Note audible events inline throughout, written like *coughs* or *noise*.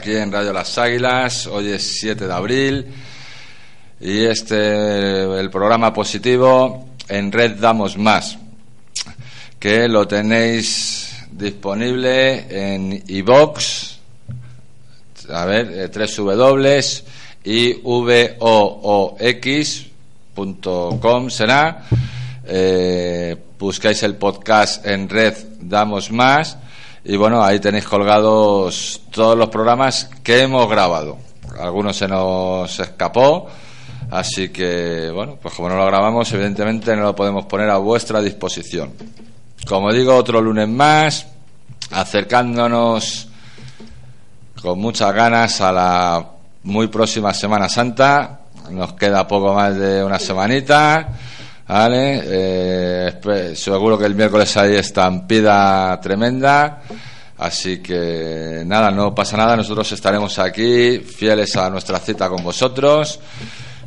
aquí en Radio Las Águilas. Hoy es 7 de abril y este el programa positivo en Red Damos Más, que lo tenéis disponible en iBox. A ver, tres W y com será. Eh, buscáis el podcast en red Damos Más y bueno, ahí tenéis colgados todos los programas que hemos grabado. Algunos se nos escapó, así que bueno, pues como no lo grabamos, evidentemente no lo podemos poner a vuestra disposición. Como digo, otro lunes más, acercándonos con muchas ganas a la muy próxima Semana Santa. Nos queda poco más de una semanita ¿Vale? Eh, seguro que el miércoles hay estampida tremenda. Así que nada, no pasa nada. Nosotros estaremos aquí fieles a nuestra cita con vosotros.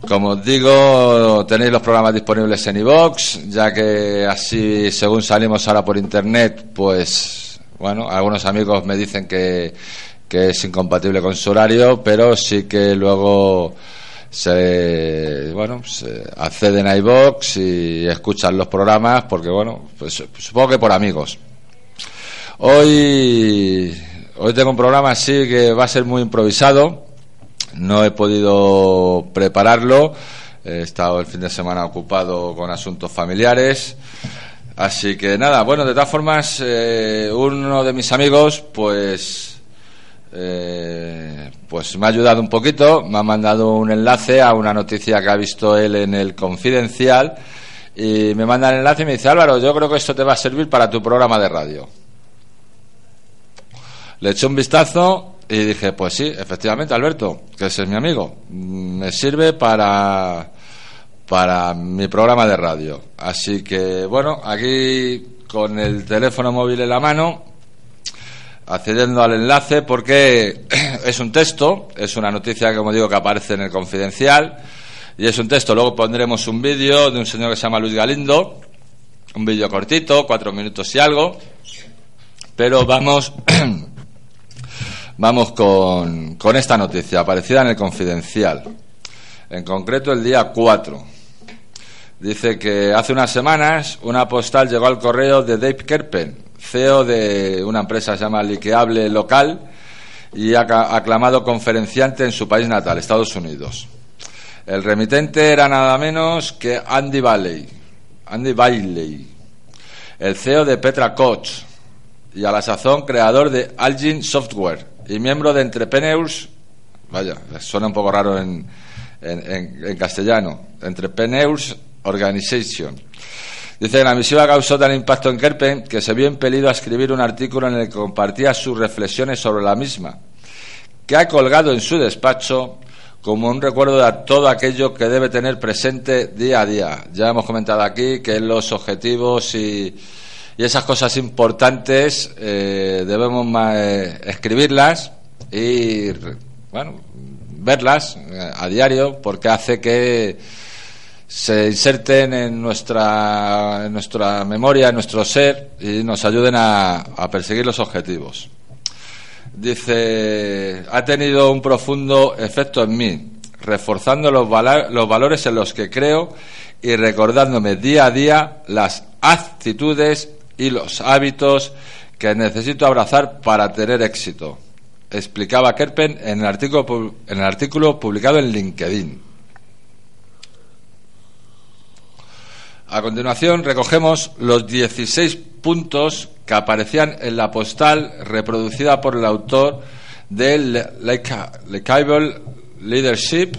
Como os digo, tenéis los programas disponibles en iVox, ya que así, según salimos ahora por internet, pues, bueno, algunos amigos me dicen que, que es incompatible con su horario, pero sí que luego se bueno se acceden a iBox y escuchan los programas porque bueno pues supongo que por amigos. Hoy hoy tengo un programa así que va a ser muy improvisado. No he podido prepararlo. He estado el fin de semana ocupado con asuntos familiares. Así que nada bueno de todas formas eh, uno de mis amigos pues eh, pues me ha ayudado un poquito, me ha mandado un enlace a una noticia que ha visto él en el Confidencial y me manda el enlace y me dice, Álvaro, yo creo que esto te va a servir para tu programa de radio. Le eché un vistazo y dije, pues sí, efectivamente, Alberto, que ese es mi amigo, me sirve para, para mi programa de radio. Así que, bueno, aquí con el teléfono móvil en la mano, accediendo al enlace porque *clears throat* es un texto, es una noticia, como digo, que aparece en el confidencial y es un texto. Luego pondremos un vídeo de un señor que se llama Luis Galindo, un vídeo cortito, cuatro minutos y algo, pero vamos, *clears throat* vamos con, con esta noticia aparecida en el confidencial, en concreto el día 4. Dice que hace unas semanas una postal llegó al correo de Dave Kerpen, CEO de una empresa que se llama Liqueable Local y aclamado conferenciante en su país natal, Estados Unidos. El remitente era nada menos que Andy Bailey, Andy Bailey, el CEO de Petra Koch y a la sazón creador de Algin Software y miembro de Entrepreneurs, vaya, suena un poco raro en, en, en castellano, Entrepreneurs Organization Dice la misiva causó tal impacto en Kerpen que se vio impelido a escribir un artículo en el que compartía sus reflexiones sobre la misma, que ha colgado en su despacho como un recuerdo de todo aquello que debe tener presente día a día. Ya hemos comentado aquí que los objetivos y, esas cosas importantes eh, debemos eh, escribirlas y bueno, verlas eh, a diario porque hace que se inserten en nuestra, en nuestra memoria, en nuestro ser y nos ayuden a, perseguir los objetivos. Dice, ha tenido un profundo efecto en mí, reforzando los, los valores en los que creo y recordándome día a día las actitudes y los hábitos que necesito abrazar para tener éxito, explicaba Kerpen en el artículo, en el artículo publicado en LinkedIn. A continuación recogemos los 16 puntos que aparecían en la postal reproducida por el autor del Cable Leadership,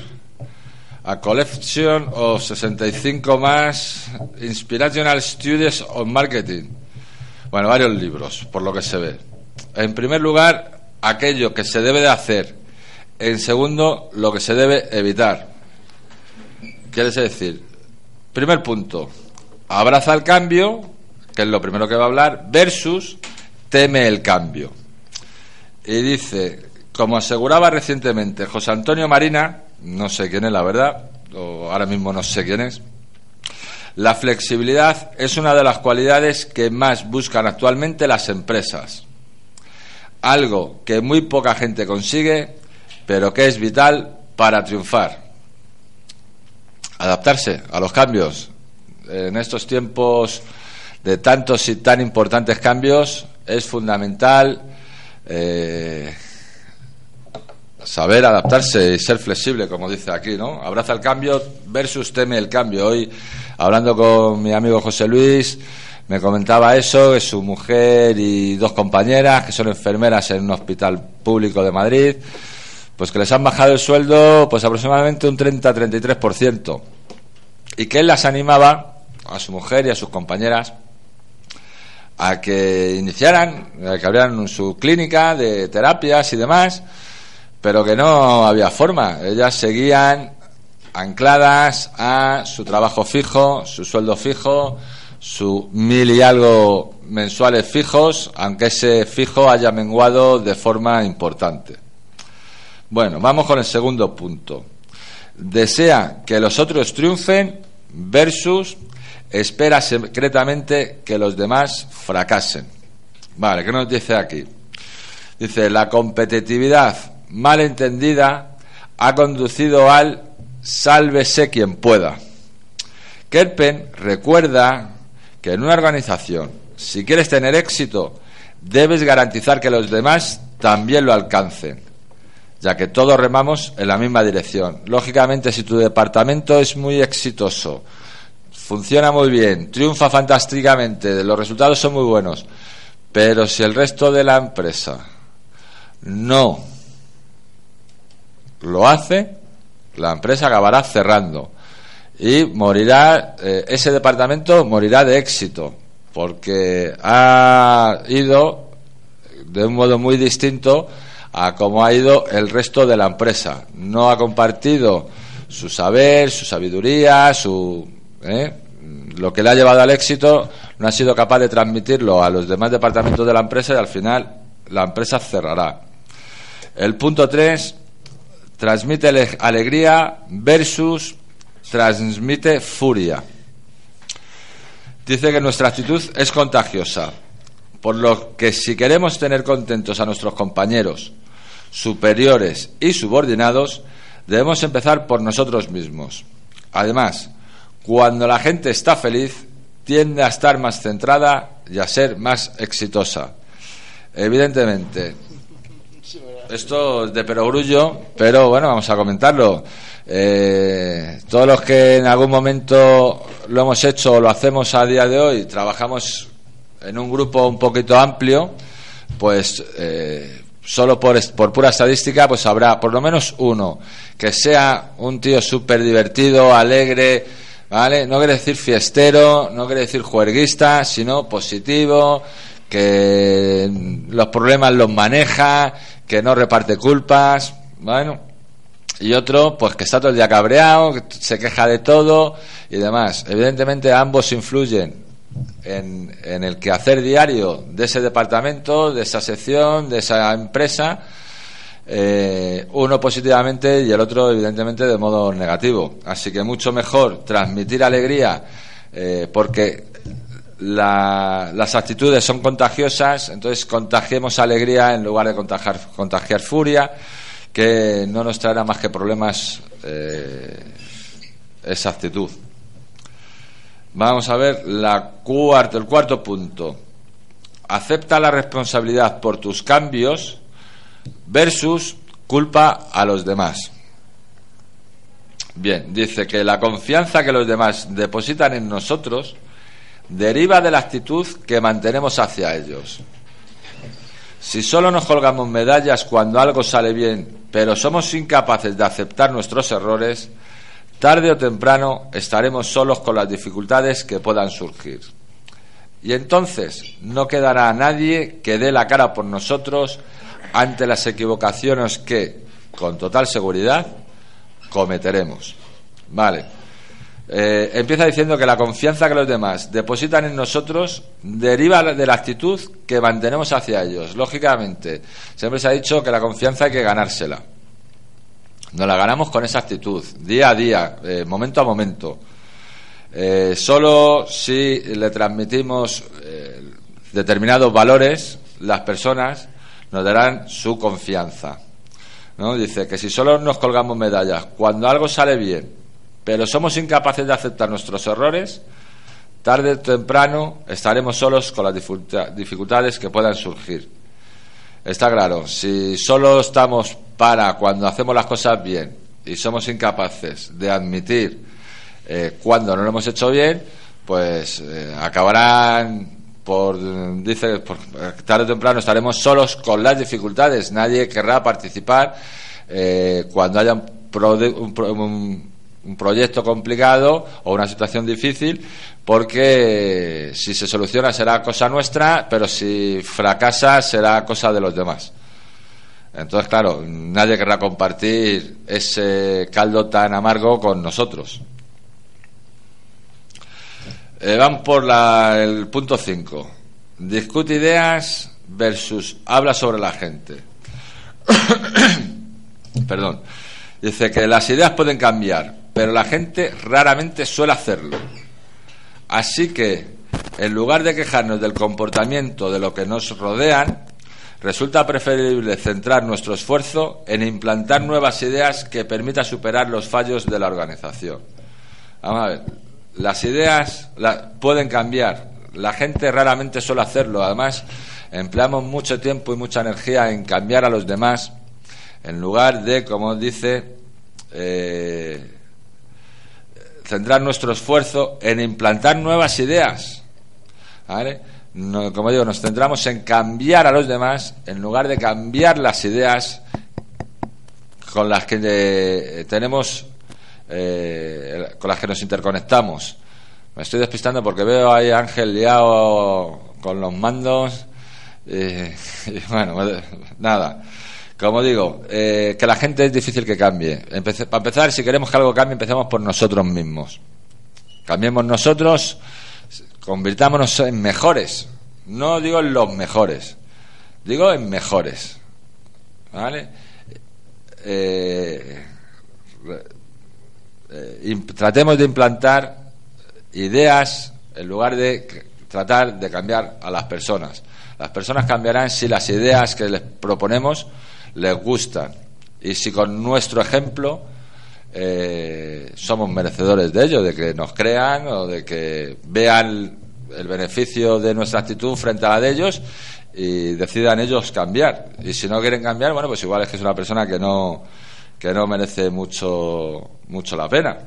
a collection of 65 más Inspirational Studies on Marketing. Bueno, varios libros, por lo que se ve. En primer lugar, aquello que se debe de hacer. En segundo, lo que se debe evitar. Quiere decir, primer punto, abraza el cambio, que es lo primero que va a hablar, versus teme el cambio. Y dice, como aseguraba recientemente José Antonio Marina, no sé quién es la verdad, o ahora mismo no sé quién es, la flexibilidad es una de las cualidades que más buscan actualmente las empresas. algo que muy poca gente consigue, pero que es vital para triunfar. Adaptarse a los cambios. En estos tiempos de tantos y tan importantes cambios es fundamental eh, saber adaptarse y ser flexible, como dice aquí, ¿no? Abraza el cambio versus teme el cambio. Hoy, hablando con mi amigo José Luis, me comentaba eso, que su mujer y dos compañeras, que son enfermeras en un hospital público de Madrid, pues que les han bajado el sueldo pues aproximadamente un 30-33%. Y que él las animaba, a su mujer y a sus compañeras, a que iniciaran, a que abrieran su clínica de terapias y demás, pero que no había forma. Ellas seguían ancladas a su trabajo fijo, su sueldo fijo, su mil y algo mensuales fijos, aunque ese fijo haya menguado de forma importante. Bueno, vamos con el segundo punto. Desea que los otros triunfen versus espera secretamente que los demás fracasen. Vale, ¿qué nos dice aquí? Dice, la competitividad mal entendida ha conducido al sálvese quien pueda. Kerpen recuerda que en una organización, si quieres tener éxito, debes garantizar que los demás también lo alcancen, ya que todos remamos en la misma dirección. Lógicamente, si tu departamento es muy exitoso, funciona muy bien, triunfa fantásticamente, los resultados son muy buenos, pero si el resto de la empresa no lo hace, la empresa acabará cerrando y morirá, eh, ese departamento morirá de éxito, porque ha ido de un modo muy distinto a como ha ido el resto de la empresa. No ha compartido su saber, su sabiduría, su ¿eh? lo que le ha llevado al éxito, no ha sido capaz de transmitirlo a los demás departamentos de la empresa y al final la empresa cerrará. El punto 3 transmite alegría versus transmite furia. Dice que nuestra actitud es contagiosa, por lo que si queremos tener contentos a nuestros compañeros, superiores y subordinados, debemos empezar por nosotros mismos. Además, cuando la gente está feliz, tiende a estar más centrada y a ser más exitosa. Evidentemente, esto es de perogrullo, pero bueno, vamos a comentarlo. Eh, todos los que en algún momento lo hemos hecho o lo hacemos a día de hoy, trabajamos en un grupo un poquito amplio, pues eh, solo por, por pura estadística, pues habrá por lo menos uno que sea un tío súper divertido, alegre, ¿vale? No quiere decir fiestero, no quiere decir juerguista, sino positivo, que los problemas los maneja, que no reparte culpas, bueno, y otro, pues que está todo el día cabreado, que se queja de todo y demás. Evidentemente ambos influyen en, en el quehacer diario de ese departamento, de esa sección, de esa empresa, eh, uno positivamente y el otro evidentemente de modo negativo. Así que mucho mejor transmitir alegría eh, porque las actitudes son contagiosas, entonces contagiemos alegría en lugar de contagiar, contagiar furia que no nos traerá más que problemas eh, esa actitud. Vamos a ver la cuarto, el cuarto punto. Acepta la responsabilidad por tus cambios versus culpa a los demás. Bien, dice que la confianza que los demás depositan en nosotros deriva de la actitud que mantenemos hacia ellos. Si solo nos colgamos medallas cuando algo sale bien, pero somos incapaces de aceptar nuestros errores, tarde o temprano estaremos solos con las dificultades que puedan surgir. Y entonces no quedará nadie que dé la cara por nosotros ante las equivocaciones que, con total seguridad, cometeremos. Vale. Eh, empieza diciendo que la confianza que los demás depositan en nosotros deriva de la actitud que mantenemos hacia ellos. Lógicamente, siempre se ha dicho que la confianza hay que ganársela. Nos la ganamos con esa actitud, día a día, eh, momento a momento. Eh, solo si le transmitimos determinados valores, las personas nos darán su confianza. ¿no? Dice que si solo nos colgamos medallas cuando algo sale bien, pero somos incapaces de aceptar nuestros errores, tarde o temprano estaremos solos con las dificultades que puedan surgir. Está claro, si solo estamos para cuando hacemos las cosas bien y somos incapaces de admitir eh, cuando no lo hemos hecho bien, pues eh, acabarán por, dice, por, tarde o temprano estaremos solos con las dificultades. Nadie querrá participar eh, cuando haya un, un, proyecto complicado o una situación difícil, porque si se soluciona será cosa nuestra, pero si fracasa será cosa de los demás. Entonces, claro, nadie querrá compartir ese caldo tan amargo con nosotros. Eh, van por el punto 5. Discute ideas versus habla sobre la gente. *coughs* Perdón. Dice que las ideas pueden cambiar, pero la gente raramente suele hacerlo. Así que, en lugar de quejarnos del comportamiento de lo que nos rodean, resulta preferible centrar nuestro esfuerzo en implantar nuevas ideas que permitan superar los fallos de la organización. Vamos a ver, las ideas pueden cambiar. La gente raramente suele hacerlo. Además, empleamos mucho tiempo y mucha energía en cambiar a los demás en lugar de, como dice, eh, centrar nuestro esfuerzo en implantar nuevas ideas. como digo, nos centramos en cambiar a los demás en lugar de cambiar las ideas con las que eh, tenemos eh, con las que nos interconectamos. Me estoy despistando porque veo ahí Ángel liado con los mandos. y *laughs* bueno, nada. Como digo, eh, que la gente es difícil que cambie. para empezar, si queremos que algo cambie, empecemos por nosotros mismos. Cambiemos nosotros, convirtámonos en mejores. No digo en los mejores, digo en mejores. ¿Vale? Eh, eh, tratemos de implantar ideas en lugar de tratar de cambiar a las personas. Las personas cambiarán si las ideas que les proponemos les gustan y si con nuestro ejemplo eh, somos merecedores de ello, de que nos crean o de que vean el beneficio de nuestra actitud frente a la de ellos y decidan ellos cambiar. Y si no quieren cambiar, bueno, pues igual es que es una persona que no que no merece mucho, mucho la pena.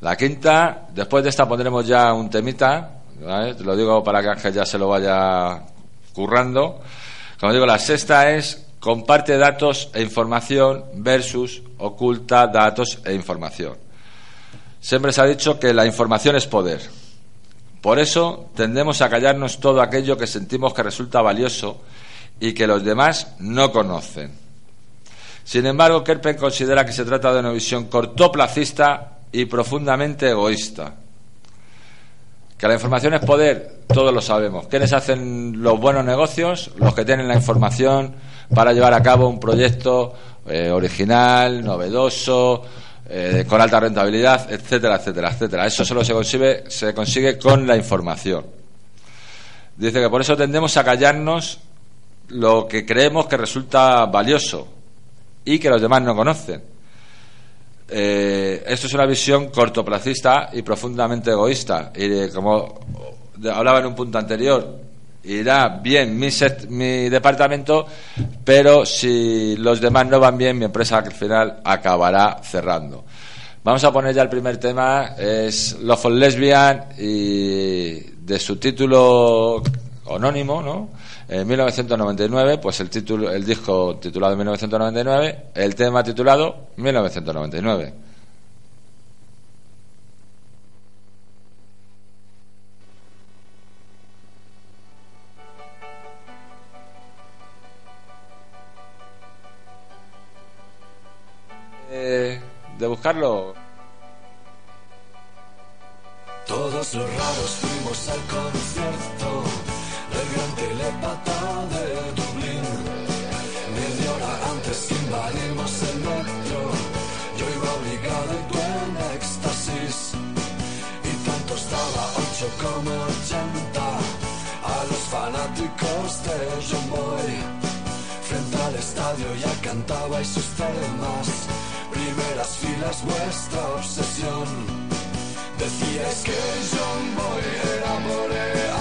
La quinta, después de esta pondremos ya un temita, lo digo para que Ángel ya se lo vaya currando. Como digo, la sexta es comparte datos e información versus oculta datos e información. Siempre se ha dicho que la información es poder. Por eso tendemos a callarnos todo aquello que sentimos que resulta valioso y que los demás no conocen. Sin embargo, Kerpen considera que se trata de una visión cortoplacista y profundamente egoísta. Que la información es poder, todos lo sabemos. ¿Quiénes hacen los buenos negocios? Los que tienen la información para llevar a cabo un proyecto eh, original, novedoso, eh, con alta rentabilidad, etcétera, etcétera, etcétera. Eso solo se consigue, se consigue con la información. Dice que por eso tendemos a callarnos lo que creemos que resulta valioso, y que los demás no conocen. Eh, esto es una visión cortoplacista y profundamente egoísta. Y como hablaba en un punto anterior, irá bien mi, mi departamento, pero si los demás no van bien, mi empresa al final acabará cerrando. Vamos a poner ya el primer tema, es Love for Lesbian y de su título anónimo, ¿no? En 1999, pues el, título, el disco titulado 1999, el tema titulado 1999. Eh, de buscarlo. Todos los raros fuimos al concierto gran telepata de Dublín. Media hora antes invadimos el metro. Yo iba obligado y tú en éxtasis. Y tanto estaba 8 como 80. A los fanáticos de John Boy. Frente al estadio ya cantabais sus temas. Primeras filas, vuestra obsesión. Decíais que John Boy era boreal,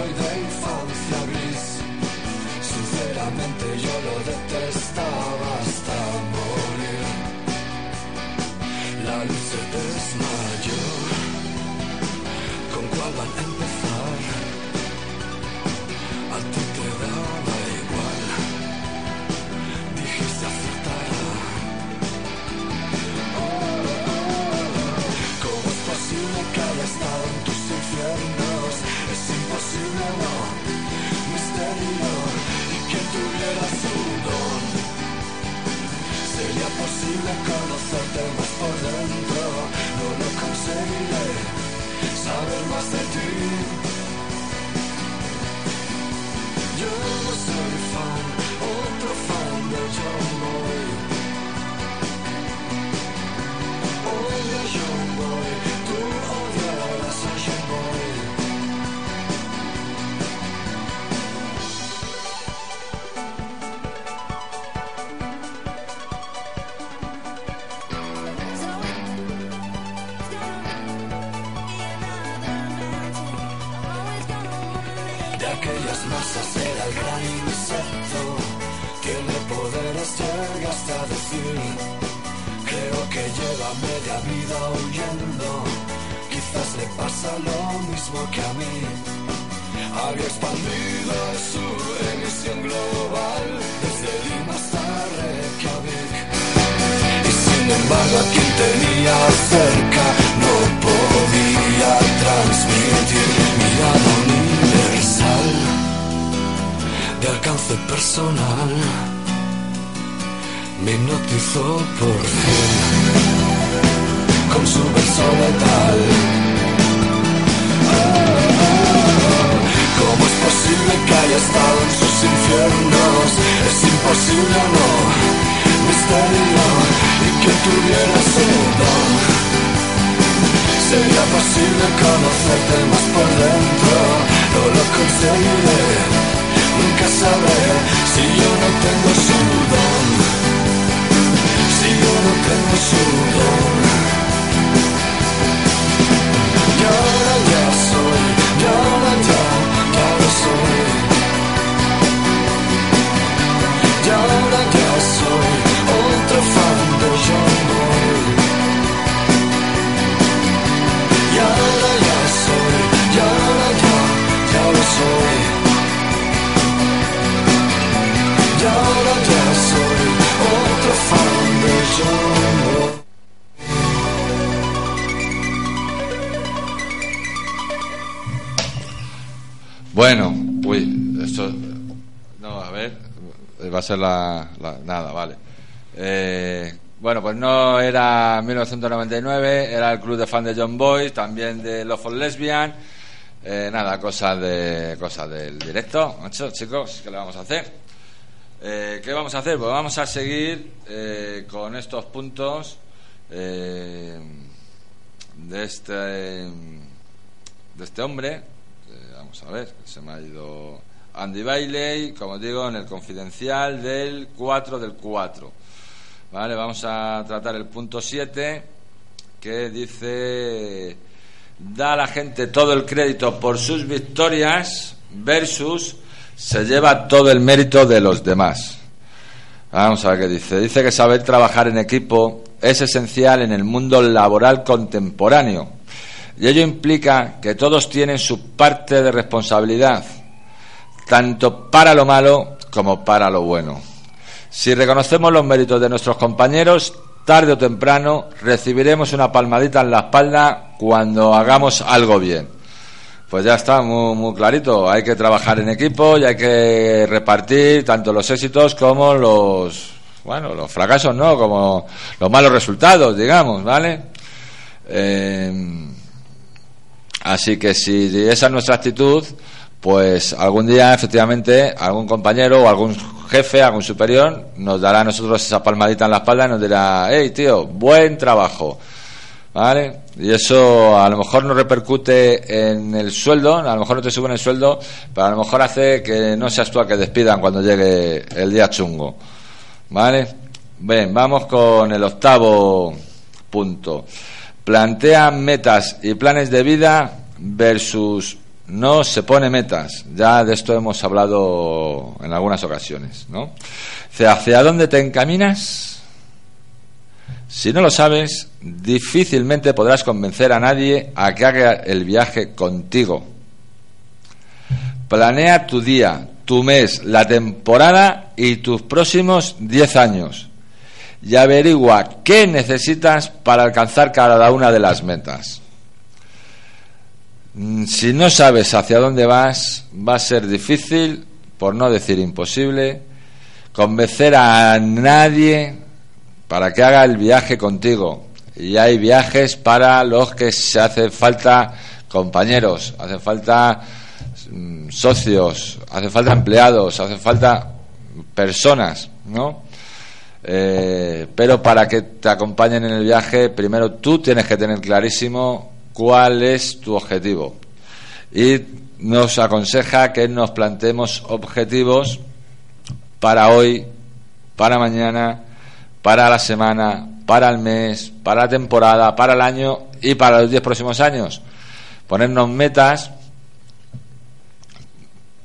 ambiguo y de infancia gris. Sinceramente yo lo detestaba imposible, no. Misterio. Y que tuviera su don. Sería posible conocerte más por dentro. Yo no soy fan, otro fan de John Boy. Odio John Boy, tú odiarás a John el gran insecto. Tiene poderes, llega hasta decir. Creo que lleva media vida huyendo. Quizás le pasa lo mismo que a mí. Había expandido su emisión global desde Lima hasta Reykjavik. Y sin embargo a quien tenía cerca no podía transmitir personal. Me hipnotizó por fin con su verso letal. ¿Cómo es posible que haya estado en sus infiernos? Es imposible, no, misterio, y que tuviera su. Sería posible conocerte más por dentro, no lo conseguiré, nunca sabré si yo no tengo su don. Si yo no tengo su don. Y ahora ya soy, y Bueno, uy, esto. No, a ver, va a ser la. nada, vale. Eh, bueno, pues no era 1999, era el club de fan de John Boy, también de Love for Lesbian. Eh, nada, cosas de cosas del directo, macho, chicos, ¿qué le vamos a hacer? Eh, ¿Qué vamos a hacer? Pues vamos a seguir eh, con estos puntos eh, de este de este hombre. Vamos a ver, se me ha ido Andy Bailey, como digo, en el confidencial del 4 del 4. Vale, vamos a tratar el punto 7 que dice da a la gente todo el crédito por sus victorias versus se lleva todo el mérito de los demás. Vamos a ver qué dice. Dice que saber trabajar en equipo es esencial en el mundo laboral contemporáneo. Y ello implica que todos tienen su parte de responsabilidad, tanto para lo malo como para lo bueno. Si reconocemos los méritos de nuestros compañeros, tarde o temprano recibiremos una palmadita en la espalda cuando hagamos algo bien. Pues ya está, muy, muy clarito. Hay que trabajar en equipo y hay que repartir tanto los éxitos como los, bueno, los fracasos, ¿no? Como los malos resultados, digamos, ¿vale? Eh, así que si esa es nuestra actitud, pues algún día efectivamente algún compañero o algún jefe, algún superior nos dará a nosotros esa palmadita en la espalda y nos dirá, hey tío, buen trabajo. ¿Vale? Y eso a lo mejor no repercute en el sueldo, a lo mejor no te suben el sueldo, pero a lo mejor hace que no seas tú a que despidan cuando llegue el día chungo. ¿Vale? Bien, vamos con el octavo punto. Plantea metas y planes de vida versus no se pone metas. Ya de esto hemos hablado en algunas ocasiones, ¿no? ¿Hacia dónde te encaminas? Si no lo sabes, difícilmente podrás convencer a nadie a que haga el viaje contigo. Planea tu día, tu mes, la temporada y tus próximos 10 años. Y averigua qué necesitas para alcanzar cada una de las metas. Mm, si no sabes hacia dónde vas, va a ser difícil, por no decir imposible, convencer a nadie para que haga el viaje contigo. Y hay viajes para los que se hace falta compañeros, hace falta mm, socios, hace falta empleados, hace falta personas, ¿no? Eh, pero para que te acompañen en el viaje, primero tú tienes que tener clarísimo cuál es tu objetivo. Y nos aconseja que nos planteemos objetivos para hoy, para mañana para la semana, para el mes, para la temporada, para el año y para los diez próximos años. Ponernos metas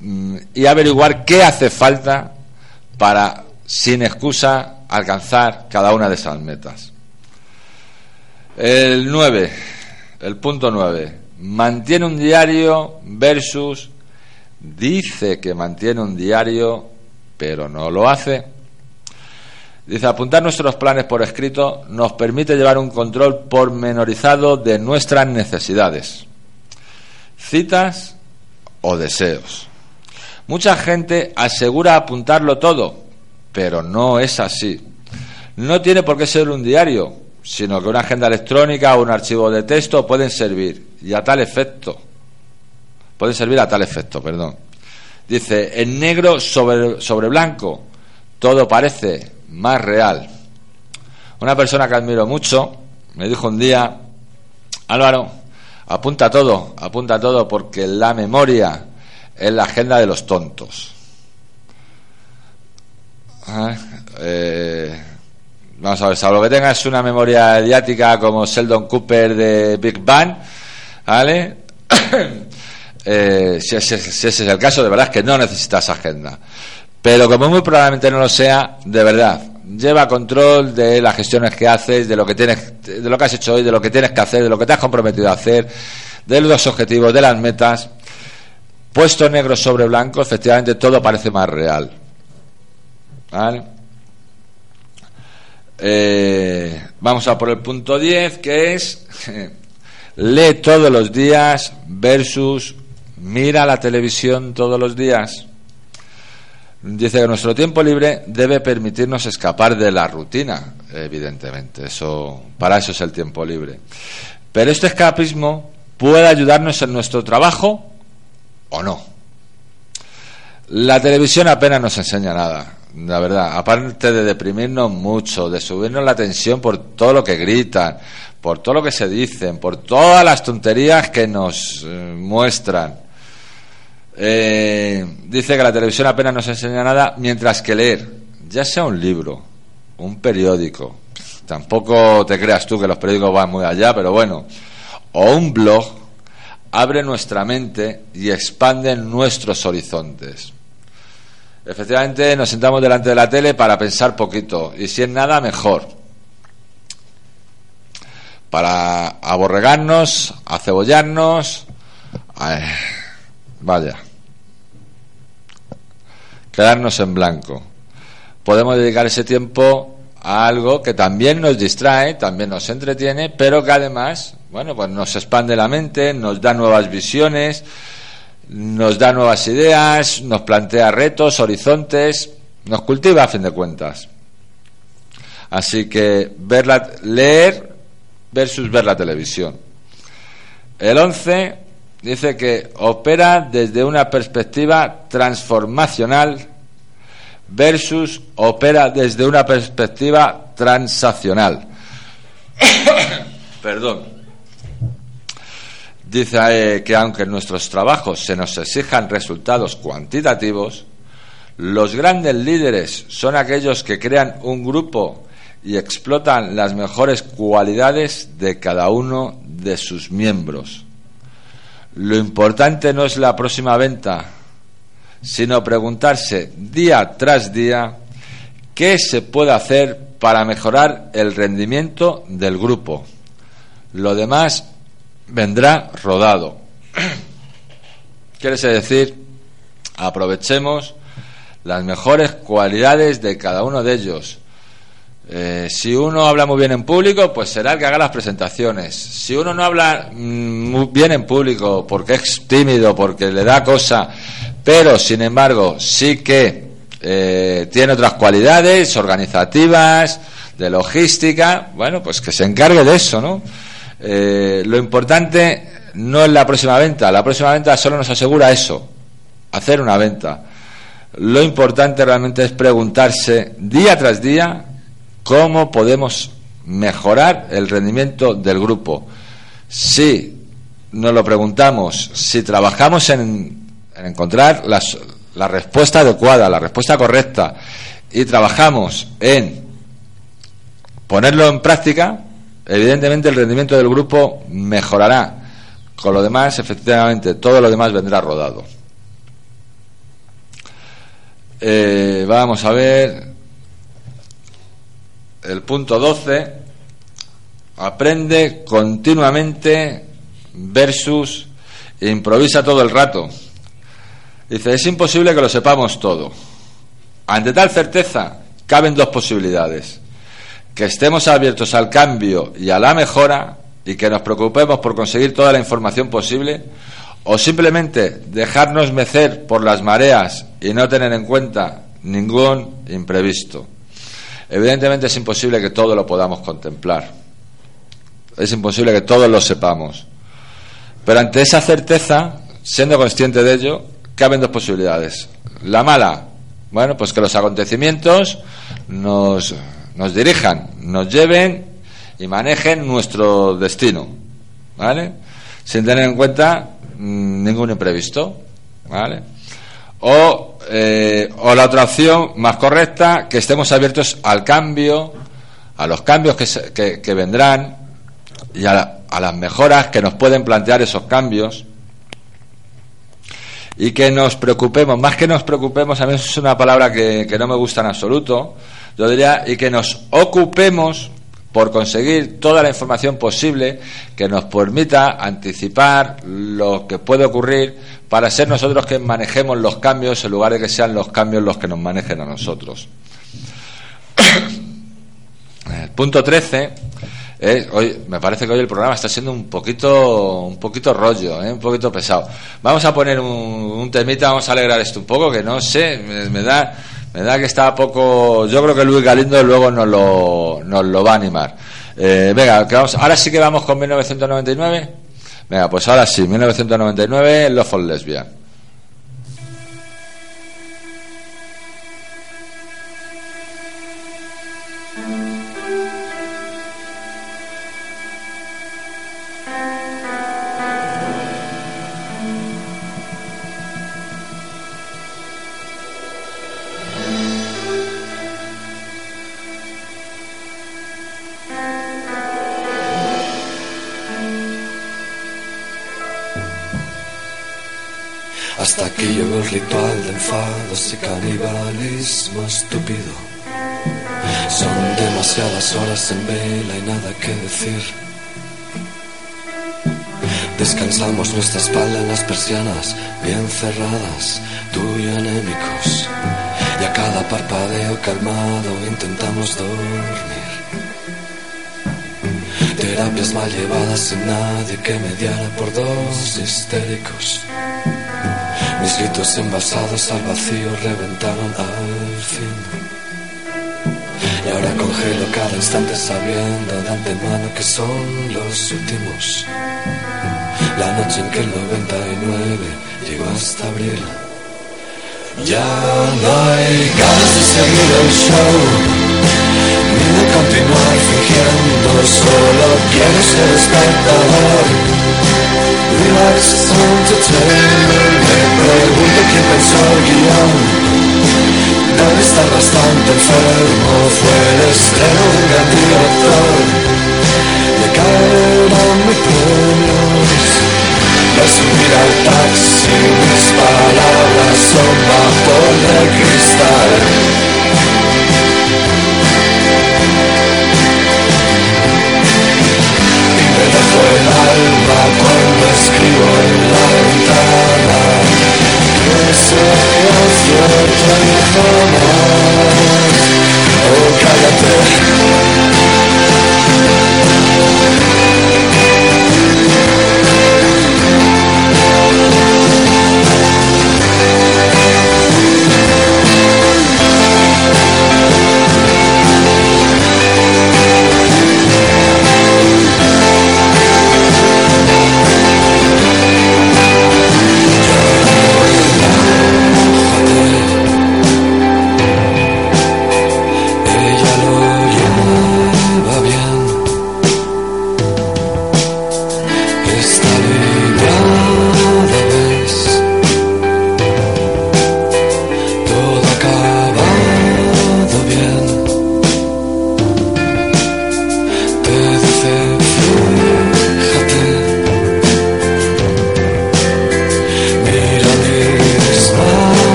mm, y averiguar qué hace falta para, sin excusa, alcanzar cada una de esas metas. El 9, el punto 9, mantiene un diario versus dice que mantiene un diario, pero no lo hace. Dice, apuntar nuestros planes por escrito nos permite llevar un control pormenorizado de nuestras necesidades, citas o deseos. Mucha gente asegura apuntarlo todo, pero no es así. No tiene por qué ser un diario, sino que una agenda electrónica o un archivo de texto pueden servir, y a tal efecto. Pueden servir a tal efecto, perdón. Dice, en negro sobre, sobre blanco, todo parece más real. Una persona que admiro mucho me dijo un día, Álvaro, apunta todo, apunta todo porque la memoria es la agenda de los tontos. Eh, vamos a ver, salvo que tengas una memoria idiática como Sheldon Cooper de Big Bang, ¿vale? *coughs* Eh, si, ese, si, ese, es el caso, de verdad es que no necesitas agenda. Pero como muy probablemente no lo sea, de verdad, lleva control de las gestiones que haces, de lo que tienes, de lo que has hecho hoy, de lo que tienes que hacer, de lo que te has comprometido a hacer, de los objetivos, de las metas. Puesto negro sobre blanco, efectivamente todo parece más real. ¿Vale? Eh, vamos a por el punto 10, que es *laughs* lee todos los días versus mira la televisión todos los días. Dice que nuestro tiempo libre debe permitirnos escapar de la rutina, evidentemente. Eso, para eso es el tiempo libre. Pero este escapismo puede ayudarnos en nuestro trabajo o no. La televisión apenas nos enseña nada, la verdad. Aparte de deprimirnos mucho, de subirnos la tensión por todo lo que gritan, por todo lo que se dicen, por todas las tonterías que nos eh, muestran eh, dice que la televisión apenas nos enseña nada, mientras que leer, ya sea un libro, un periódico, tampoco te creas tú que los periódicos van muy allá, pero bueno, o un blog, abre nuestra mente y expande nuestros horizontes. Efectivamente, nos sentamos delante de la tele para pensar poquito, y si es nada, mejor. Para aborregarnos, acebollarnos. Vaya. Quedarnos en blanco. Podemos dedicar ese tiempo a algo que también nos distrae, también nos entretiene, pero que además, bueno, pues nos expande la mente, nos da nuevas visiones, nos da nuevas ideas, nos plantea retos, horizontes, nos cultiva a fin de cuentas. Así que verla, leer versus ver la televisión. El 11 dice que opera desde una perspectiva transformacional versus opera desde una perspectiva transaccional. *coughs* Perdón. Dice eh, que aunque en nuestros trabajos se nos exijan resultados cuantitativos, los grandes líderes son aquellos que crean un grupo y explotan las mejores cualidades de cada uno de sus miembros. Lo importante no es la próxima venta, sino preguntarse día tras día qué se puede hacer para mejorar el rendimiento del grupo. Lo demás vendrá rodado. Quiere decir, aprovechemos las mejores cualidades de cada uno de ellos. Eh, si uno habla muy bien en público, pues será el que haga las presentaciones. Si uno no habla mm, muy bien en público porque es tímido, porque le da cosa, pero sin embargo sí que eh, tiene otras cualidades organizativas, de logística, bueno, pues que se encargue de eso, ¿no? Eh, lo importante no es la próxima venta, la próxima venta solo nos asegura eso, hacer una venta. Lo importante realmente es preguntarse día tras día cómo podemos mejorar el rendimiento del grupo. Si nos lo preguntamos, si trabajamos en, encontrar la respuesta adecuada, la respuesta correcta, y trabajamos en ponerlo en práctica, evidentemente el rendimiento del grupo mejorará. Con lo demás, efectivamente, todo lo demás vendrá rodado. Eh, vamos a ver el punto 12. Aprende continuamente versus improvisa todo el rato. Dice, es imposible que lo sepamos todo. Ante tal certeza, caben dos posibilidades. Que estemos abiertos al cambio y a la mejora y que nos preocupemos por conseguir toda la información posible o simplemente dejarnos mecer por las mareas y no tener en cuenta ningún imprevisto. Evidentemente es imposible que todo lo podamos contemplar. Es imposible que todos lo sepamos. Pero ante esa certeza, siendo consciente de ello, caben dos posibilidades. La mala, bueno, pues que los acontecimientos nos, nos dirijan, nos lleven y manejen nuestro destino, ¿vale? Sin tener en cuenta Mm, ningún imprevisto, ¿vale? O, eh, o la otra opción más correcta, que estemos abiertos al cambio, a los cambios que, que, vendrán y a, las mejoras que nos pueden plantear esos cambios y que nos preocupemos, más que nos preocupemos, a mí es una palabra que, que no me gusta en absoluto, y que nos ocupemos por conseguir toda la información posible que nos permita anticipar lo que puede ocurrir para ser nosotros que manejemos los cambios en lugar de que sean los cambios los que nos manejen a nosotros. *coughs* punto 13. hoy, me parece que hoy el programa está siendo un poquito un poquito rollo, ¿eh? un poquito pesado. Vamos a poner un, temita, vamos a alegrar esto un poco, que no sé, me da que está poco. Yo creo que Luis Galindo luego nos lo, nos lo va a animar. Eh, venga, que vamos, ahora sí que vamos con 1999. Venga, pues ahora sí, 1999, Love for Lesbian. Y canibalismo estúpido. Son demasiadas horas en vela y nada que decir. Descansamos nuestra espalda en las persianas, bien cerradas, tú y anémicos. Y a cada parpadeo calmado intentamos dormir. Terapias mal llevadas sin nadie que mediara por dos histéricos. Mis gritos envasados al vacío reventaron al fin. Y ahora congelo cada instante sabiendo de antemano que son los últimos. La noche en que el 99 llegó hasta abril. Ya no hay ganas de seguir el show, ni de continuar fingiendo, solo quiero ser espectador. Relax Entertainment, me pregunto quién pensó el guion. Debe estar bastante enfermo, fue el estreno de un gran director. Le caerán mis premios. De subir al taxi,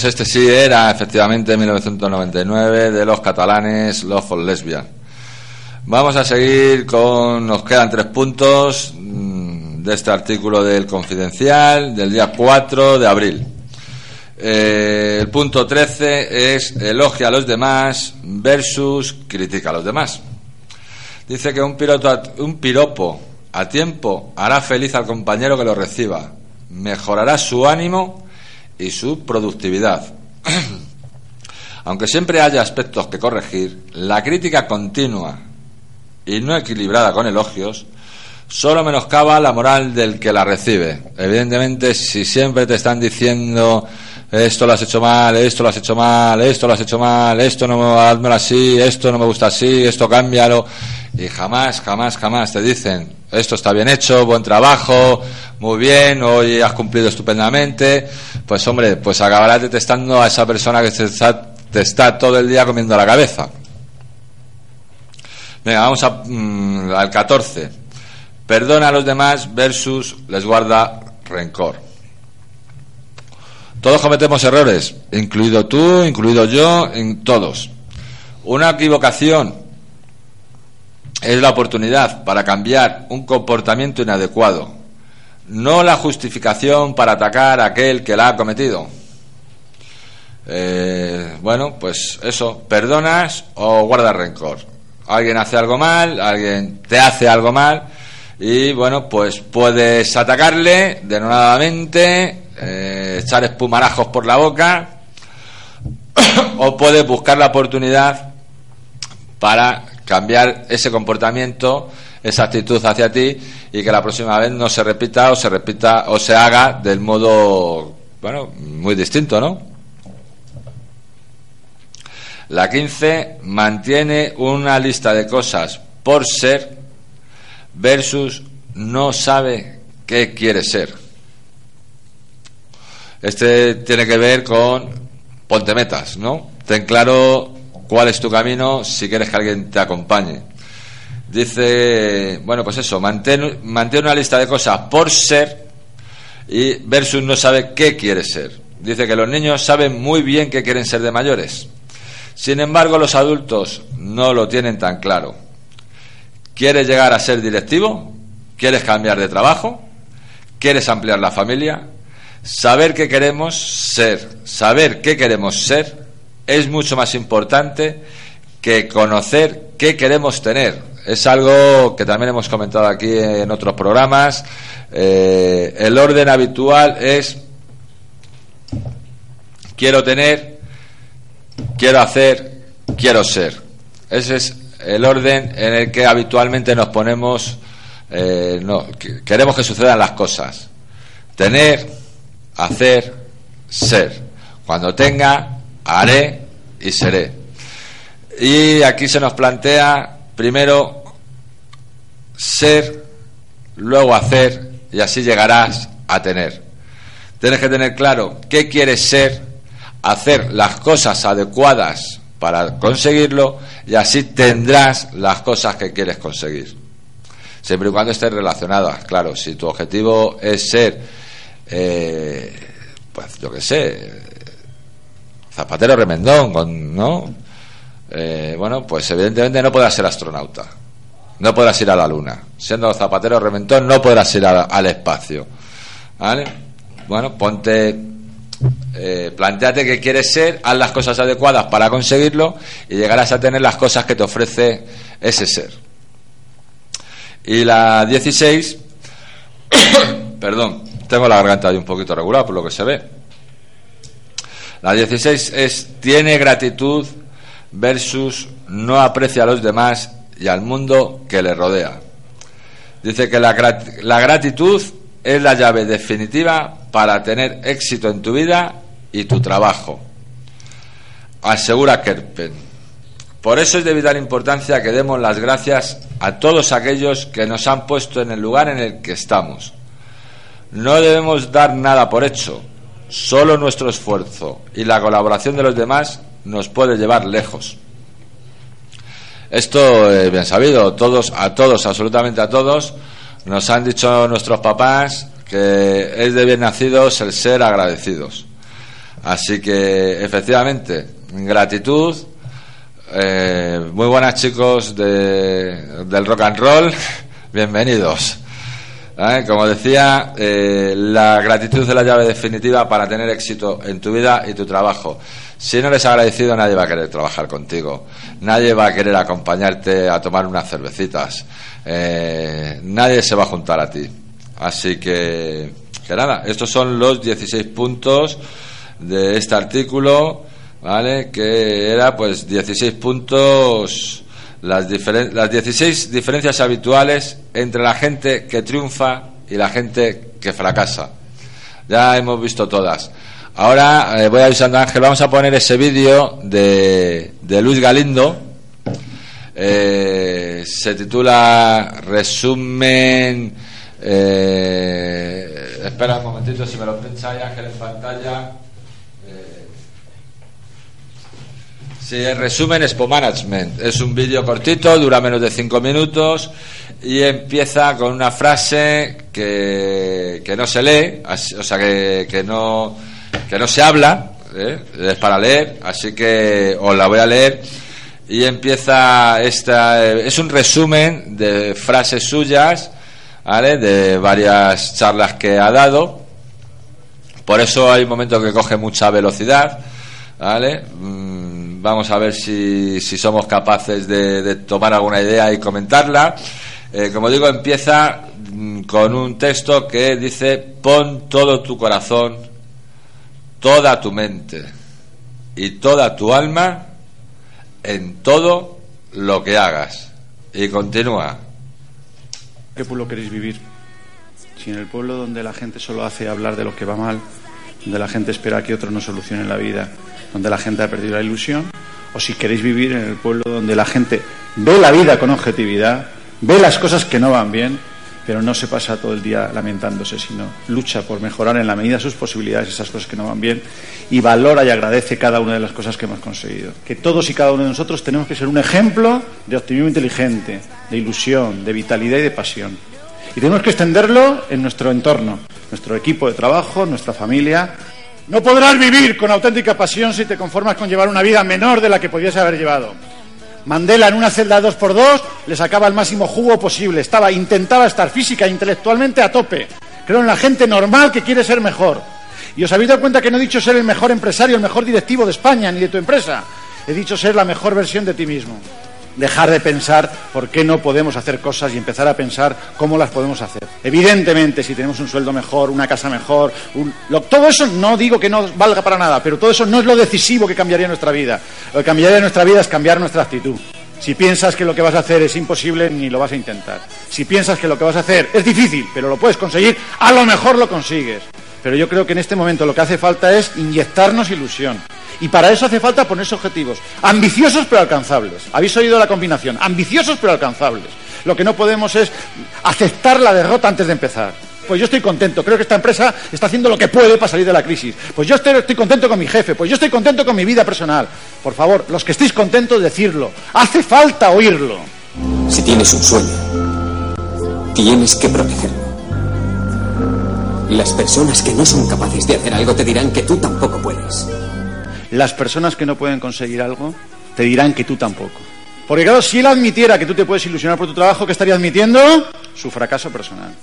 pues este sí era efectivamente 1999 de los catalanes Love for Lesbian. Vamos a seguir con, nos quedan tres puntos mm, de este artículo del Confidencial del día 4 de abril. Eh, el punto 13 es elogia a los demás versus critica a los demás. Dice que un, piroto a- un piropo a tiempo hará feliz al compañero que lo reciba, mejorará su ánimo y su productividad. *clears throat* Aunque siempre haya aspectos que corregir, la crítica continua y no equilibrada con elogios solo menoscaba la moral del que la recibe. Evidentemente, si siempre te están diciendo esto lo has hecho mal, esto lo has hecho mal, esto lo has hecho mal, esto no házmelo así, esto no me gusta así, esto cámbialo, y jamás, jamás, jamás te dicen esto está bien hecho, buen trabajo, muy bien, hoy has cumplido estupendamente, pues hombre, pues acabarás detestando a esa persona que te está, te está todo el día comiendo la cabeza. Venga, vamos a, mm, al 14. Perdona a los demás versus les guarda rencor. Todos cometemos errores, incluido tú, incluido yo, en todos. Una equivocación es la oportunidad para cambiar un comportamiento inadecuado, no la justificación para atacar a aquel que la ha cometido. Eh, bueno, pues eso, perdonas o guardas rencor. Alguien hace algo mal, alguien te hace algo mal y bueno, pues puedes atacarle denodadamente, eh, echar espumarajos por la boca *coughs* o puedes buscar la oportunidad para cambiar ese comportamiento, esa actitud hacia ti y que la próxima vez no se repita o se repita o se haga del modo, bueno, muy distinto, ¿no? La 15 mantiene una lista de cosas por ser versus no sabe qué quiere ser. Este tiene que ver con ponte metas, ¿no? Ten claro cuál es tu camino si quieres que alguien te acompañe. Dice, bueno, pues eso, mantén, mantén una lista de cosas por ser y versus no sabe qué quiere ser. Dice que los niños saben muy bien qué quieren ser de mayores. Sin embargo, los adultos no lo tienen tan claro. ¿Quieres llegar a ser directivo? ¿Quieres cambiar de trabajo? ¿Quieres ampliar la familia? Saber qué queremos ser, saber qué queremos ser, es mucho más importante que conocer qué queremos tener. Es algo que también hemos comentado aquí en otros programas. Eh, el orden habitual es quiero tener, quiero hacer, quiero ser. Ese es el orden en el que habitualmente nos ponemos, eh, no, queremos que sucedan las cosas. Tener, hacer, ser. Cuando tenga, haré y seré. Y aquí se nos plantea primero ser, luego hacer y así llegarás a tener. Tienes que tener claro qué quieres ser, hacer las cosas adecuadas para conseguirlo y así tendrás las cosas que quieres conseguir. Siempre y cuando estén relacionadas, claro, si tu objetivo es ser eh, pues yo qué sé, zapatero remendón, ¿no? Eh, bueno, pues evidentemente no podrás ser astronauta, no podrás ir a la luna. Siendo zapatero remendón no podrás ir al espacio, ¿vale? Bueno, ponte, eh, planteate que quieres ser, haz las cosas adecuadas para conseguirlo y llegarás a tener las cosas que te ofrece ese ser. Y la 16, *coughs* perdón, tengo la garganta ahí un poquito regular por lo que se ve. La 16 es tiene gratitud versus no aprecia a los demás y al mundo que le rodea. Dice que la, la gratitud es la llave definitiva para tener éxito en tu vida y tu trabajo. Asegura Kerpen. Por eso es de vital importancia que demos las gracias a todos aquellos que nos han puesto en el lugar en el que estamos no debemos dar nada por hecho. Solo nuestro esfuerzo y la colaboración de los demás nos puede llevar lejos. Esto es bien sabido, todos, a todos, absolutamente a todos, nos han dicho nuestros papás que es de bien nacidos el ser agradecidos. Así que, efectivamente, gratitud. Eh, muy buenas chicos de, del rock and roll, *laughs* bienvenidos. Como decía, eh, la gratitud es la llave definitiva para tener éxito en tu vida y tu trabajo. Si no eres agradecido, nadie va a querer trabajar contigo. Nadie va a querer acompañarte a tomar unas cervecitas. Eh, nadie se va a juntar a ti. Así que, que nada, estos son los 16 puntos de este artículo, ¿vale? Que era pues 16 puntos las, las 16 diferencias habituales entre la gente que triunfa y la gente que fracasa. Ya hemos visto todas. Ahora eh, voy avisando a Ángel, vamos a poner ese vídeo de, de Luis Galindo. Eh, se titula Resumen. Eh, espera un momentito, si me lo pincha ahí Ángel en pantalla. Sí, en resumen, Expo Management. Es un vídeo cortito, dura menos de cinco minutos y empieza con una frase que, que no se lee, o sea, que, que, no, que no se habla, ¿eh? es para leer, así que os la voy a leer y empieza esta es un resumen de frases suyas ¿vale? de varias charlas que ha dado por eso hay momentos que coge mucha velocidad ¿vale? Mm, vamos a ver si, si somos capaces de, tomar alguna idea y comentarla eh, como digo empieza mm, con un texto que dice pon todo tu corazón toda tu mente y toda tu alma en todo lo que hagas. Y continúa. ¿Qué pueblo queréis vivir? Si en el pueblo donde la gente solo hace hablar de lo que va mal, donde la gente espera que otros no solucionen la vida, donde la gente ha perdido la ilusión, o si queréis vivir en el pueblo donde la gente ve la vida con objetividad, ve las cosas que no van bien pero no se pasa todo el día lamentándose, sino lucha por mejorar en la medida de sus posibilidades esas cosas que no van bien y valora y agradece cada una de las cosas que hemos conseguido. Que todos y cada uno de nosotros tenemos que ser un ejemplo de optimismo inteligente, de ilusión, de vitalidad y de pasión. Y tenemos que extenderlo en nuestro entorno, nuestro equipo de trabajo, nuestra familia. No podrás vivir con auténtica pasión si te conformas con llevar una vida menor de la que podías haber llevado. Mandela en una celda dos por dos le sacaba el máximo jugo posible. Estaba, intentaba estar física e intelectualmente a tope. Creo en la gente normal que quiere ser mejor. Y os habéis dado cuenta que no he dicho ser el mejor empresario, el mejor directivo de España ni de tu empresa. He dicho ser la mejor versión de ti mismo dejar de pensar por qué no podemos hacer cosas y empezar a pensar cómo las podemos hacer. Evidentemente, si tenemos un sueldo mejor, una casa mejor, todo eso no digo que no valga para nada, pero todo eso no es lo decisivo que cambiaría nuestra vida. Lo que cambiaría nuestra vida es cambiar nuestra actitud. Si piensas que lo que vas a hacer es imposible, ni lo vas a intentar. Si piensas que lo que vas a hacer es difícil, pero lo puedes conseguir, a lo mejor lo consigues. Pero yo creo que en este momento lo que hace falta es inyectarnos ilusión. Y para eso hace falta ponerse objetivos. Ambiciosos pero alcanzables. Habéis oído la combinación. Ambiciosos pero alcanzables. Lo que no podemos es aceptar la derrota antes de empezar. Pues yo estoy contento, creo que esta empresa está haciendo lo que puede para salir de la crisis. Pues yo estoy, estoy, contento con mi jefe, pues yo estoy contento con mi vida personal. Por favor, los que estéis contentos, decirlo. Hace falta oírlo. Si tienes un sueño, tienes que protegerlo. Las personas que no son capaces de hacer algo te dirán que tú tampoco puedes. Las personas que no pueden conseguir algo te dirán que tú tampoco. Porque claro, si él admitiera que tú te puedes ilusionar por tu trabajo, ¿qué estaría admitiendo? Su fracaso personal.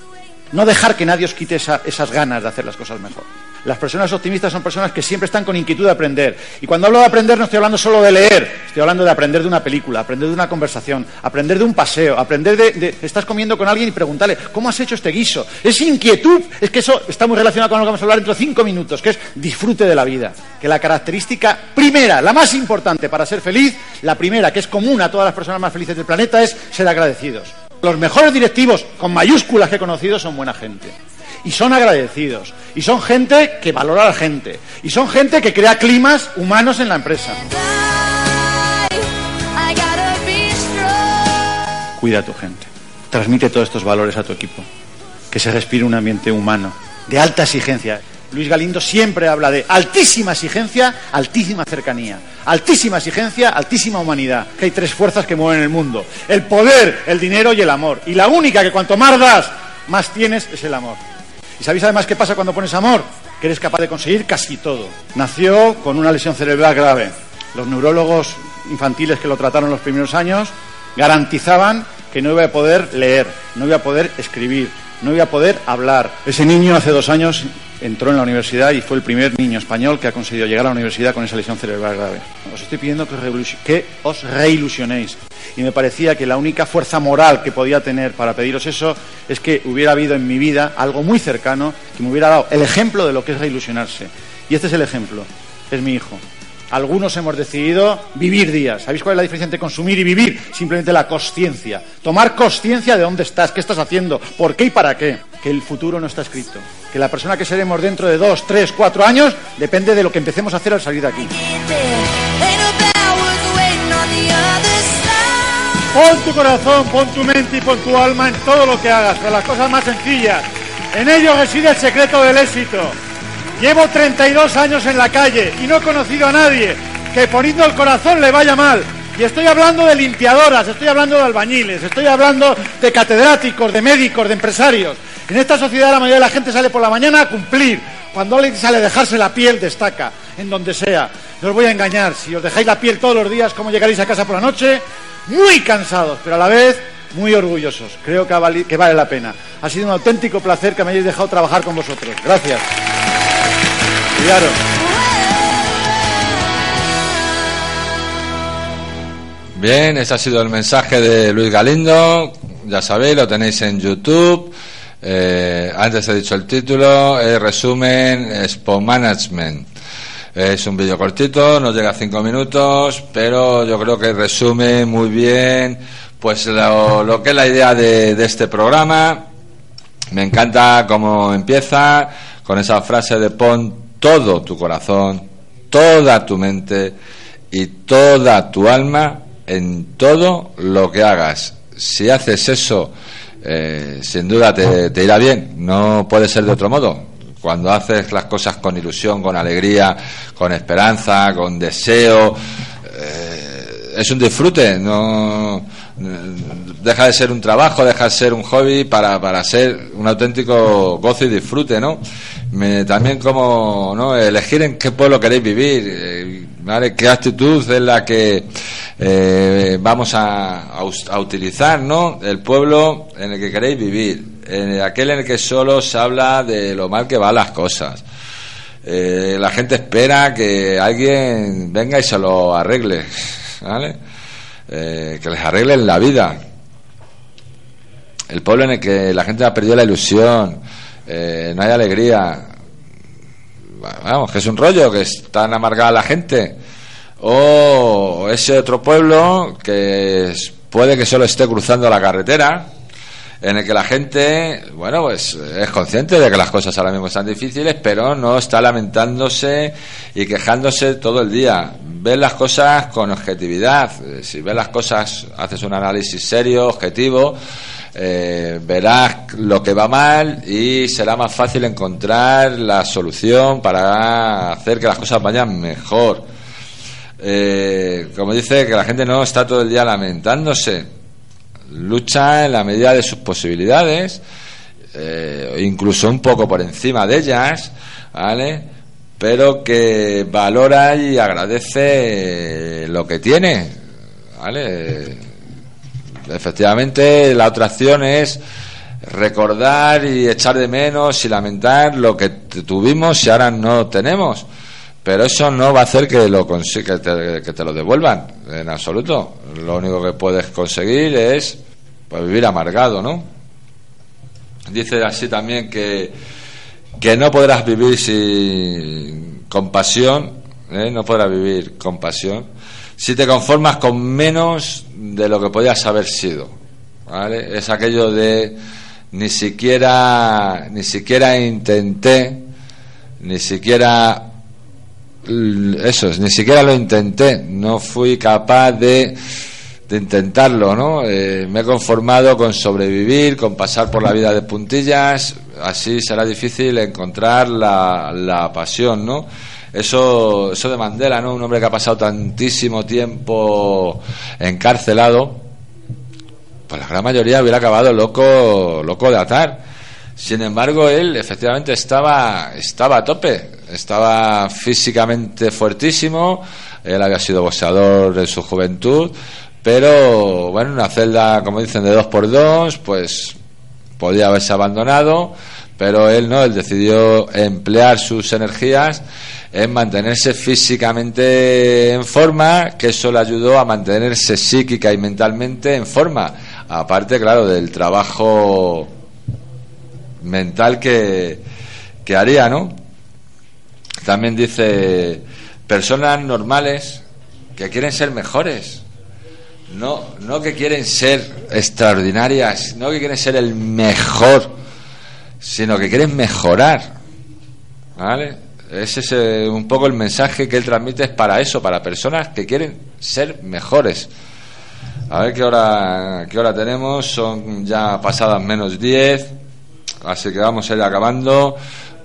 No dejar que nadie os quite esas ganas de hacer las cosas mejor. Las personas optimistas son personas que siempre están con inquietud de aprender. Y cuando hablo de aprender no estoy hablando solo de leer, estoy hablando de aprender de una película, aprender de una conversación, aprender de un paseo, aprender de, estás comiendo con alguien y preguntarle, ¿cómo has hecho este guiso? Es inquietud, es que eso está muy relacionado con lo que vamos a hablar dentro de cinco minutos, que es disfrute de la vida. Que la característica primera, la más importante para ser feliz, la primera que es común a todas las personas más felices del planeta es ser agradecidos. Los mejores directivos con mayúsculas que he conocido son buena gente y son agradecidos. Y son gente que valora a la gente. Y son gente que crea climas humanos en la empresa. Cuida a tu gente. Transmite todos estos valores a tu equipo. Que se respire un ambiente humano, de alta exigencia. Luis Galindo siempre habla de altísima exigencia, altísima cercanía. Altísima exigencia, altísima humanidad. Que hay tres fuerzas que mueven el mundo. El poder, el dinero y el amor. Y la única que cuanto más das, más tienes es el amor. ¿Y sabéis además qué pasa cuando pones amor? Que eres capaz de conseguir casi todo. Nació con una lesión cerebral grave. Los neurólogos infantiles que lo trataron los primeros años garantizaban que no iba a poder leer, no iba a poder escribir, no iba a poder hablar. Ese niño hace dos años entró en la universidad y fue el primer niño español que ha conseguido llegar a la universidad con esa lesión cerebral grave. Os estoy pidiendo que, os reilusionéis. Y me parecía que la única fuerza moral que podía tener para pediros eso es que hubiera habido en mi vida algo muy cercano que me hubiera dado el ejemplo de lo que es reilusionarse. Y este es el ejemplo. Es mi hijo. Algunos hemos decidido vivir días. ¿Sabéis cuál es la diferencia entre consumir y vivir? Simplemente la conciencia. Tomar conciencia de dónde estás, qué estás haciendo, por qué y para qué. Que el futuro no está escrito. Que la persona que seremos dentro de dos, tres, cuatro años depende de lo que empecemos a hacer al salir de aquí. Pon tu corazón, pon tu mente y pon tu alma en todo lo que hagas, con las cosas más sencillas. En ello reside el secreto del éxito. Llevo 32 años en la calle y no he conocido a nadie que poniendo el corazón le vaya mal. Y estoy hablando de limpiadoras, estoy hablando de albañiles, estoy hablando de catedráticos, de médicos, de empresarios. En esta sociedad la mayoría de la gente sale por la mañana a cumplir. Cuando alguien sale a dejarse la piel, destaca, en donde sea. No os voy a engañar, si os dejáis la piel todos los días, ¿cómo llegaréis a casa por la noche? Muy cansados, pero a la vez muy orgullosos. Creo que, vale la pena. Ha sido un auténtico placer que me hayáis dejado trabajar con vosotros. Gracias. Bien, ese ha sido el mensaje de Luis Galindo. Ya sabéis, lo tenéis en YouTube. Eh, antes he dicho el título, el resumen Expo Management. Es un vídeo cortito, no llega a cinco minutos, pero yo creo que resume muy bien pues lo, lo que es la idea de, de este programa. Me encanta cómo empieza con esa frase de pon todo tu corazón, toda tu mente y toda tu alma en todo lo que hagas. Si haces eso, eh, sin duda te, irá bien. No puede ser de otro modo. Cuando haces las cosas con ilusión, con alegría, con esperanza, con deseo, eh, es un disfrute. No deja de ser un trabajo, deja de ser un hobby para, para ser un auténtico gozo y disfrute, ¿no? Me- también como ¿no? elegir en qué pueblo queréis vivir, eh, ¿vale? qué actitud es la que eh, vamos a, a utilizar, ¿no? El pueblo en el que queréis vivir, en aquel en el que solo se habla de lo mal que van las cosas. Eh, la gente espera que alguien venga y se lo arregle, ¿vale? Eh, que les arreglen la vida. El pueblo en el que la gente ha perdido la ilusión, eh, no hay alegría. Vamos, que es un rollo, que es tan amargada la gente. O ese otro pueblo que puede que solo esté cruzando la carretera, en el que la gente, bueno, pues es consciente de que las cosas ahora mismo están difíciles, pero no está lamentándose y quejándose todo el día. Ve las cosas con objetividad. Eh, Si ves las cosas, haces un análisis serio, objetivo, eh, verás lo que va mal y será más fácil encontrar la solución para hacer que las cosas vayan mejor. Eh, como dice, que la gente no está todo el día lamentándose lucha en la medida de sus posibilidades, eh, incluso un poco por encima de ellas, ¿vale? Pero que valora y agradece lo que tiene, ¿vale? Efectivamente, la otra acción es recordar y echar de menos y lamentar lo que tuvimos y ahora no tenemos. Pero eso no va a hacer que, lo consi- que, te, lo devuelvan, en absoluto. Lo único que puedes conseguir es pues, vivir amargado, ¿no? Dice así también que, que no podrás vivir sin compasión, ¿eh? no podrás vivir con pasión, si te conformas con menos de lo que podías haber sido. ¿vale? Es aquello de ni siquiera, ni siquiera intenté, ni siquiera eso es, ni siquiera lo intenté, no fui capaz de, de intentarlo, ¿no? Eh, me he conformado con sobrevivir, con pasar por la vida de puntillas, así será difícil encontrar la, la pasión, ¿no? Eso, eso de Mandela, ¿no? Un hombre que ha pasado tantísimo tiempo encarcelado, pues la gran mayoría hubiera acabado loco, loco de atar. Sin embargo, él efectivamente estaba, estaba a tope, estaba físicamente fuertísimo, él había sido boxeador en su juventud, pero bueno, una celda, como dicen, de dos por dos, pues podía haberse abandonado, pero él no, él decidió emplear sus energías en mantenerse físicamente en forma, que eso le ayudó a mantenerse psíquica y mentalmente en forma, aparte, claro, del trabajo mental que, que haría, ¿no? También dice, personas normales que quieren ser mejores, no, no que quieren ser extraordinarias, no que quieren ser el mejor, sino que quieren mejorar, ¿vale? Ese es un poco el mensaje que él transmite es para eso, para personas que quieren ser mejores. A ver qué hora, qué hora tenemos, son ya pasadas menos 10, así que vamos a ir acabando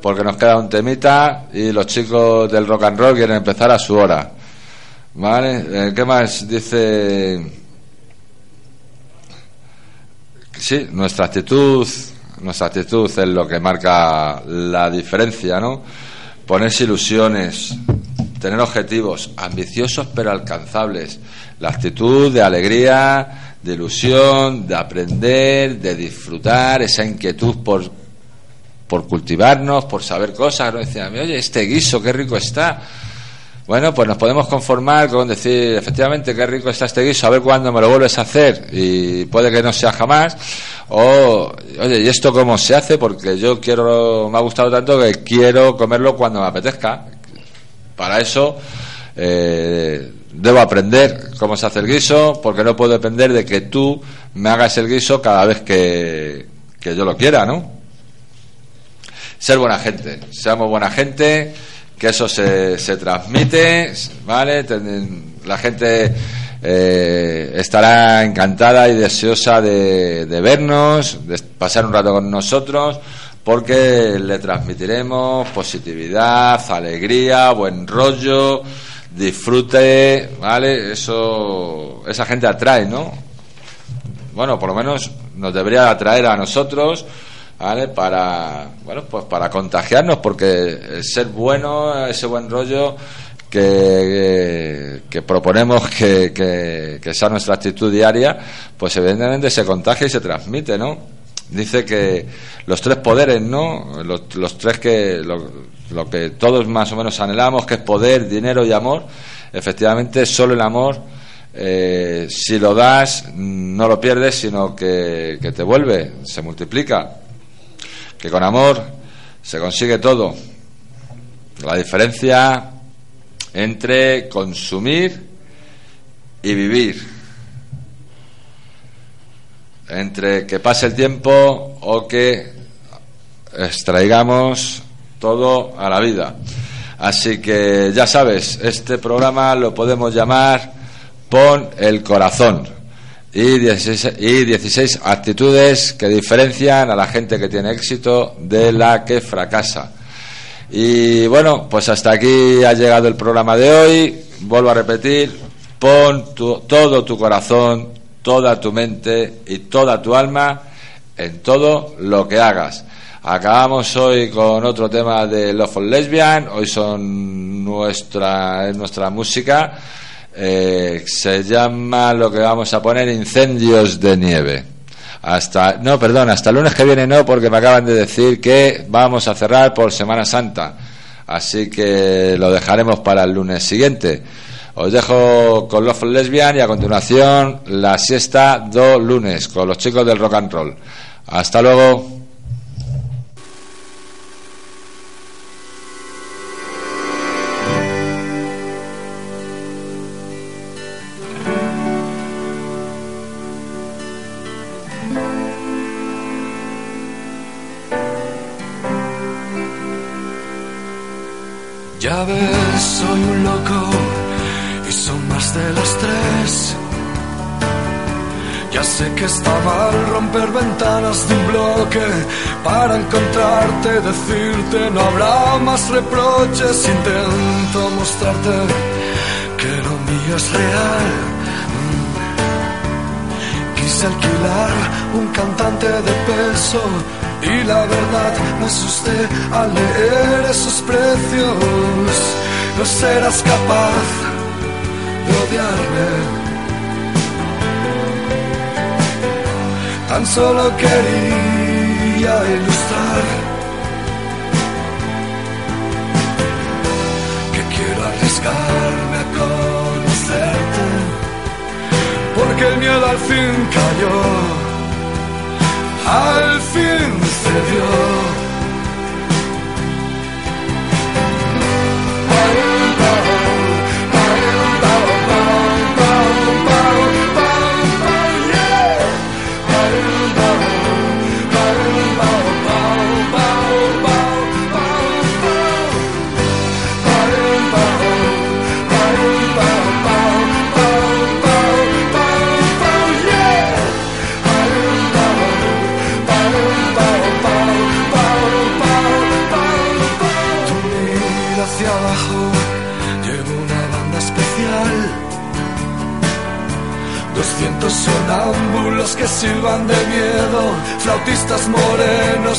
porque nos queda un temita y los chicos del rock and roll quieren empezar a su hora. ¿Vale? Eh, ¿Qué más dice? Sí, nuestra actitud, nuestra actitud es lo que marca la diferencia, ¿no? Ponerse ilusiones, tener objetivos ambiciosos pero alcanzables, la actitud de alegría, de ilusión, de aprender, de disfrutar, esa inquietud por, por cultivarnos, por saber cosas. ¿no? Decían, oye, este guiso, qué rico está. Bueno, pues nos podemos conformar con decir, efectivamente, qué rico está este guiso, a ver cuándo me lo vuelves a hacer y puede que no sea jamás. O, oye, ¿y esto cómo se hace? Porque yo quiero, me ha gustado tanto que quiero comerlo cuando me apetezca. Para eso, eh, debo aprender cómo se hace el guiso, porque no puedo depender de que tú me hagas el guiso cada vez que, que yo lo quiera, ¿no? Ser buena gente, seamos buena gente que eso se, se transmite, ¿vale? La gente eh, estará encantada y deseosa de, de, vernos, de pasar un rato con nosotros, porque le transmitiremos positividad, alegría, buen rollo, disfrute, ¿vale? Eso, esa gente atrae, ¿no? Bueno, por lo menos nos debería atraer a nosotros ¿vale? Para, bueno, pues para contagiarnos, porque ser bueno, ese buen rollo que, que, proponemos que, que, sea nuestra actitud diaria, pues evidentemente se contagia y se transmite, ¿no? Dice que los tres poderes, ¿no? Los, tres que, lo, lo que todos más o menos anhelamos, que es poder, dinero y amor, efectivamente solo el amor eh, si lo das, no lo pierdes, sino que, que, te vuelve, se multiplica que con amor se consigue todo. La diferencia entre consumir y vivir. Entre que pase el tiempo o que extraigamos todo a la vida. Así que ya sabes, este programa lo podemos llamar Pon el corazón y 16, y 16 actitudes que diferencian a la gente que tiene éxito de la que fracasa. Y bueno, pues hasta aquí ha llegado el programa de hoy. Vuelvo a repetir, pon todo tu corazón, toda tu mente y toda tu alma en todo lo que hagas. Acabamos hoy con otro tema de Love for Lesbian. Hoy son nuestra, nuestra música. Eh, se llama lo que vamos a poner incendios de nieve. Hasta, no, perdón, hasta el lunes que viene no, porque me acaban de decir que vamos a cerrar por Semana Santa. Así que lo dejaremos para el lunes siguiente. Os dejo con Love Lesbian y a continuación la siesta do lunes con los chicos del rock and roll. Hasta luego. Ya ves, soy un loco y son más de las tres. Ya sé que está mal romper ventanas de un bloque para encontrarte, decirte no habrá más reproches. Intento mostrarte que lo mío es real. Quise alquilar un cantante de peso y la verdad me asusté al leer esos precios. No serás capaz de odiarme. Tan solo quería ilustrar que quiero arriesgarme a conocerte, porque el miedo al fin cayó al fin se dio. Que silban de miedo, flautistas morenos